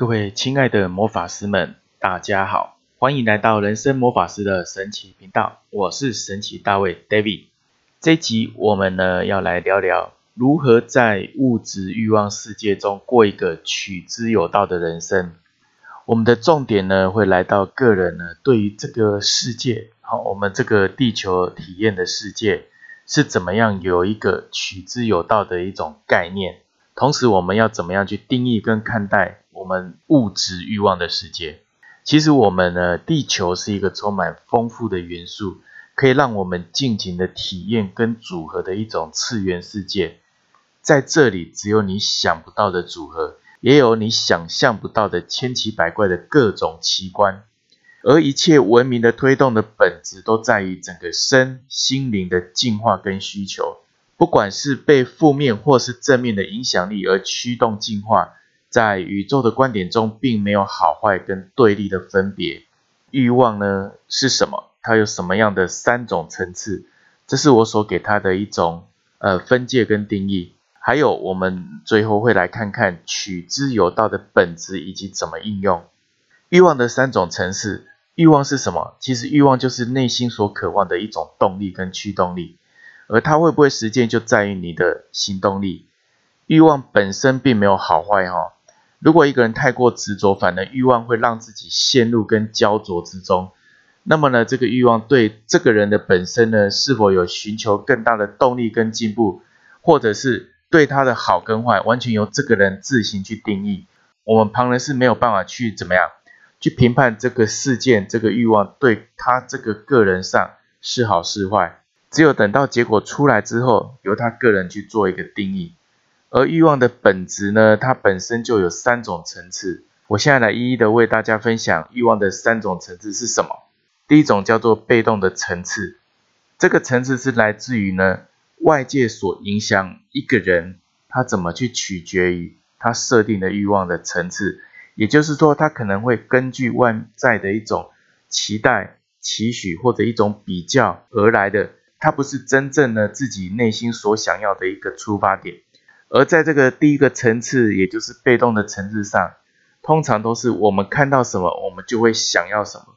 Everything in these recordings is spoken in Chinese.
各位亲爱的魔法师们，大家好，欢迎来到人生魔法师的神奇频道，我是神奇大卫 David。这集我们呢要来聊聊如何在物质欲望世界中过一个取之有道的人生。我们的重点呢会来到个人呢对于这个世界，好，我们这个地球体验的世界是怎么样有一个取之有道的一种概念，同时我们要怎么样去定义跟看待。我们物质欲望的世界，其实我们呢，地球是一个充满丰富的元素，可以让我们尽情的体验跟组合的一种次元世界。在这里，只有你想不到的组合，也有你想象不到的千奇百怪的各种奇观。而一切文明的推动的本质，都在于整个身心灵的进化跟需求。不管是被负面或是正面的影响力而驱动进化。在宇宙的观点中，并没有好坏跟对立的分别。欲望呢是什么？它有什么样的三种层次？这是我所给它的一种呃分界跟定义。还有，我们最后会来看看取之有道的本质以及怎么应用欲望的三种层次。欲望是什么？其实欲望就是内心所渴望的一种动力跟驱动力，而它会不会实践，就在于你的行动力。欲望本身并没有好坏哈。如果一个人太过执着，反而欲望会让自己陷入跟焦灼之中。那么呢，这个欲望对这个人的本身呢，是否有寻求更大的动力跟进步，或者是对他的好跟坏，完全由这个人自行去定义。我们旁人是没有办法去怎么样去评判这个事件、这个欲望对他这个个人上是好是坏。只有等到结果出来之后，由他个人去做一个定义。而欲望的本质呢，它本身就有三种层次。我现在来一一的为大家分享欲望的三种层次是什么。第一种叫做被动的层次，这个层次是来自于呢外界所影响一个人，他怎么去取决于他设定的欲望的层次。也就是说，他可能会根据外在的一种期待、期许或者一种比较而来的，它不是真正的自己内心所想要的一个出发点。而在这个第一个层次，也就是被动的层次上，通常都是我们看到什么，我们就会想要什么。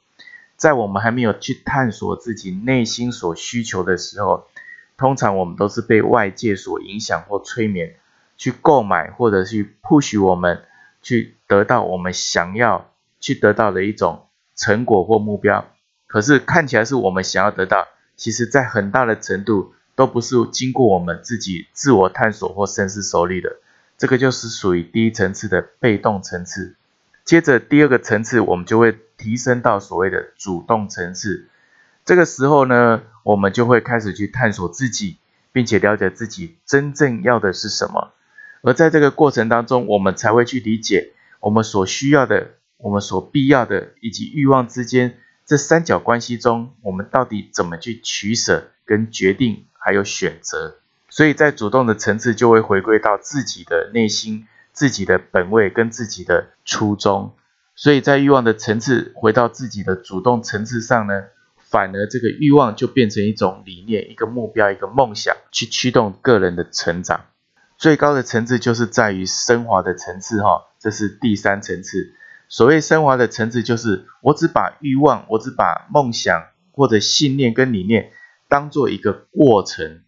在我们还没有去探索自己内心所需求的时候，通常我们都是被外界所影响或催眠，去购买或者去 push 我们去得到我们想要去得到的一种成果或目标。可是看起来是我们想要得到，其实在很大的程度。都不是经过我们自己自我探索或深思熟虑的，这个就是属于第一层次的被动层次。接着第二个层次，我们就会提升到所谓的主动层次。这个时候呢，我们就会开始去探索自己，并且了解自己真正要的是什么。而在这个过程当中，我们才会去理解我们所需要的、我们所必要的，以及欲望之间这三角关系中，我们到底怎么去取舍跟决定。还有选择，所以在主动的层次就会回归到自己的内心、自己的本位跟自己的初衷。所以在欲望的层次回到自己的主动层次上呢，反而这个欲望就变成一种理念、一个目标、一个梦想，去驱动个人的成长。最高的层次就是在于升华的层次，哈，这是第三层次。所谓升华的层次，就是我只把欲望、我只把梦想或者信念跟理念。当做一个过程，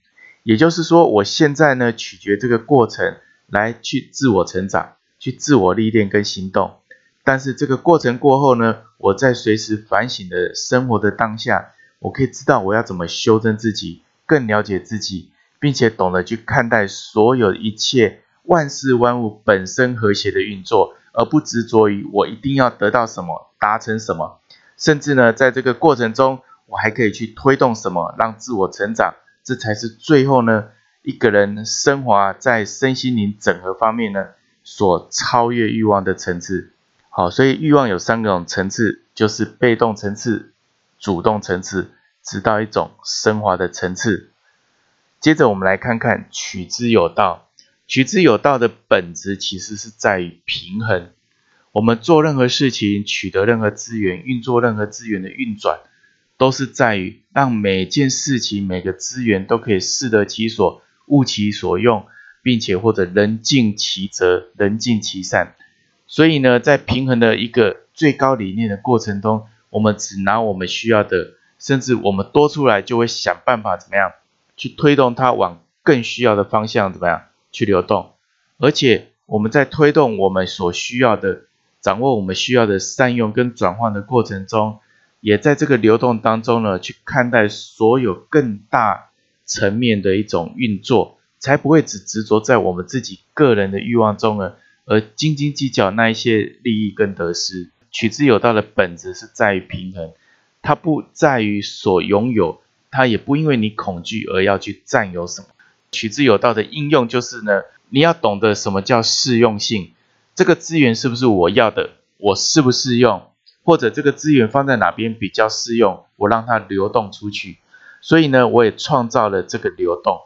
也就是说，我现在呢，取决这个过程来去自我成长，去自我历练跟行动。但是这个过程过后呢，我在随时反省的生活的当下，我可以知道我要怎么修正自己，更了解自己，并且懂得去看待所有一切万事万物本身和谐的运作，而不执着于我一定要得到什么，达成什么，甚至呢，在这个过程中。我还可以去推动什么，让自我成长，这才是最后呢一个人升华在身心灵整合方面呢所超越欲望的层次。好，所以欲望有三种层次，就是被动层次、主动层次，直到一种升华的层次。接着我们来看看取之有道。取之有道的本质其实是在于平衡。我们做任何事情，取得任何资源，运作任何资源的运转。都是在于让每件事情、每个资源都可以适得其所、物其所用，并且或者人尽其责、人尽其善。所以呢，在平衡的一个最高理念的过程中，我们只拿我们需要的，甚至我们多出来就会想办法怎么样去推动它往更需要的方向怎么样去流动，而且我们在推动我们所需要的、掌握我们需要的善用跟转换的过程中，也在这个流动当中呢，去看待所有更大层面的一种运作，才不会只执着在我们自己个人的欲望中呢。而斤斤计较那一些利益跟得失，取之有道的本质是在于平衡，它不在于所拥有，它也不因为你恐惧而要去占有什么。取之有道的应用就是呢，你要懂得什么叫适用性，这个资源是不是我要的，我适不适用，或者这个资源放在哪边比较适用，我让它流动出去。所以呢，我也创造了这个流动，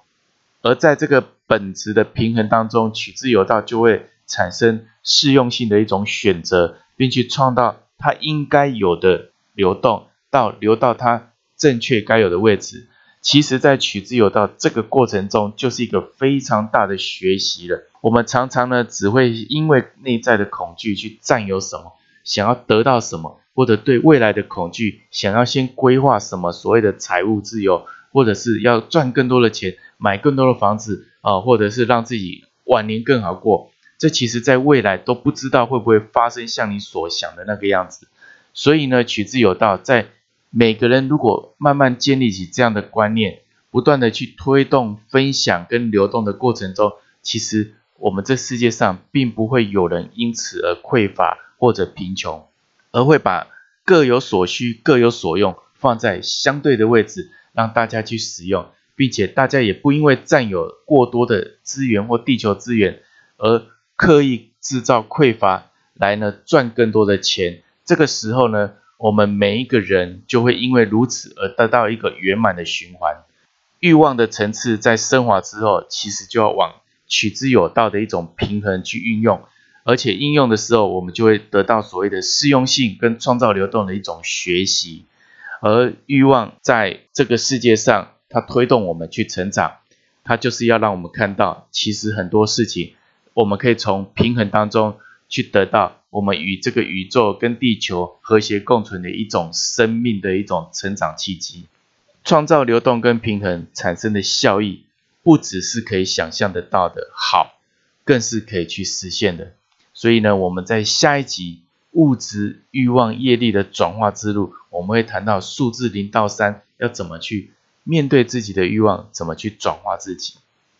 而在这个本质的平衡当中，取之有道就会。产生适用性的一种选择，并去创造它应该有的流动，到流到它正确该有的位置。其实，在取之有道这个过程中，就是一个非常大的学习了。我们常常呢，只会因为内在的恐惧去占有什么，想要得到什么，或者对未来的恐惧，想要先规划什么所谓的财务自由，或者是要赚更多的钱，买更多的房子啊，或者是让自己晚年更好过。这其实在未来都不知道会不会发生像你所想的那个样子，所以呢，取之有道，在每个人如果慢慢建立起这样的观念，不断的去推动、分享跟流动的过程中，其实我们这世界上并不会有人因此而匮乏或者贫穷，而会把各有所需、各有所用放在相对的位置，让大家去使用，并且大家也不因为占有过多的资源或地球资源而。刻意制造匮乏来呢赚更多的钱，这个时候呢，我们每一个人就会因为如此而得到一个圆满的循环。欲望的层次在升华之后，其实就要往取之有道的一种平衡去运用，而且应用的时候，我们就会得到所谓的适用性跟创造流动的一种学习。而欲望在这个世界上，它推动我们去成长，它就是要让我们看到，其实很多事情。我们可以从平衡当中去得到我们与这个宇宙跟地球和谐共存的一种生命的一种成长契机，创造流动跟平衡产生的效益，不只是可以想象得到的好，更是可以去实现的。所以呢，我们在下一集物质欲望业力的转化之路，我们会谈到数字零到三要怎么去面对自己的欲望，怎么去转化自己。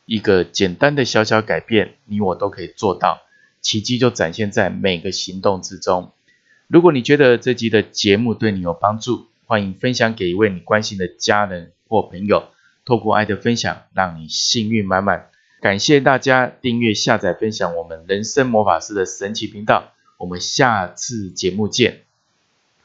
一个简单的小小改变，你我都可以做到，奇迹就展现在每个行动之中。如果你觉得这集的节目对你有帮助，欢迎分享给一位你关心的家人或朋友。透过爱的分享，让你幸运满满。感谢大家订阅、下载、分享我们人生魔法师的神奇频道。我们下次节目见。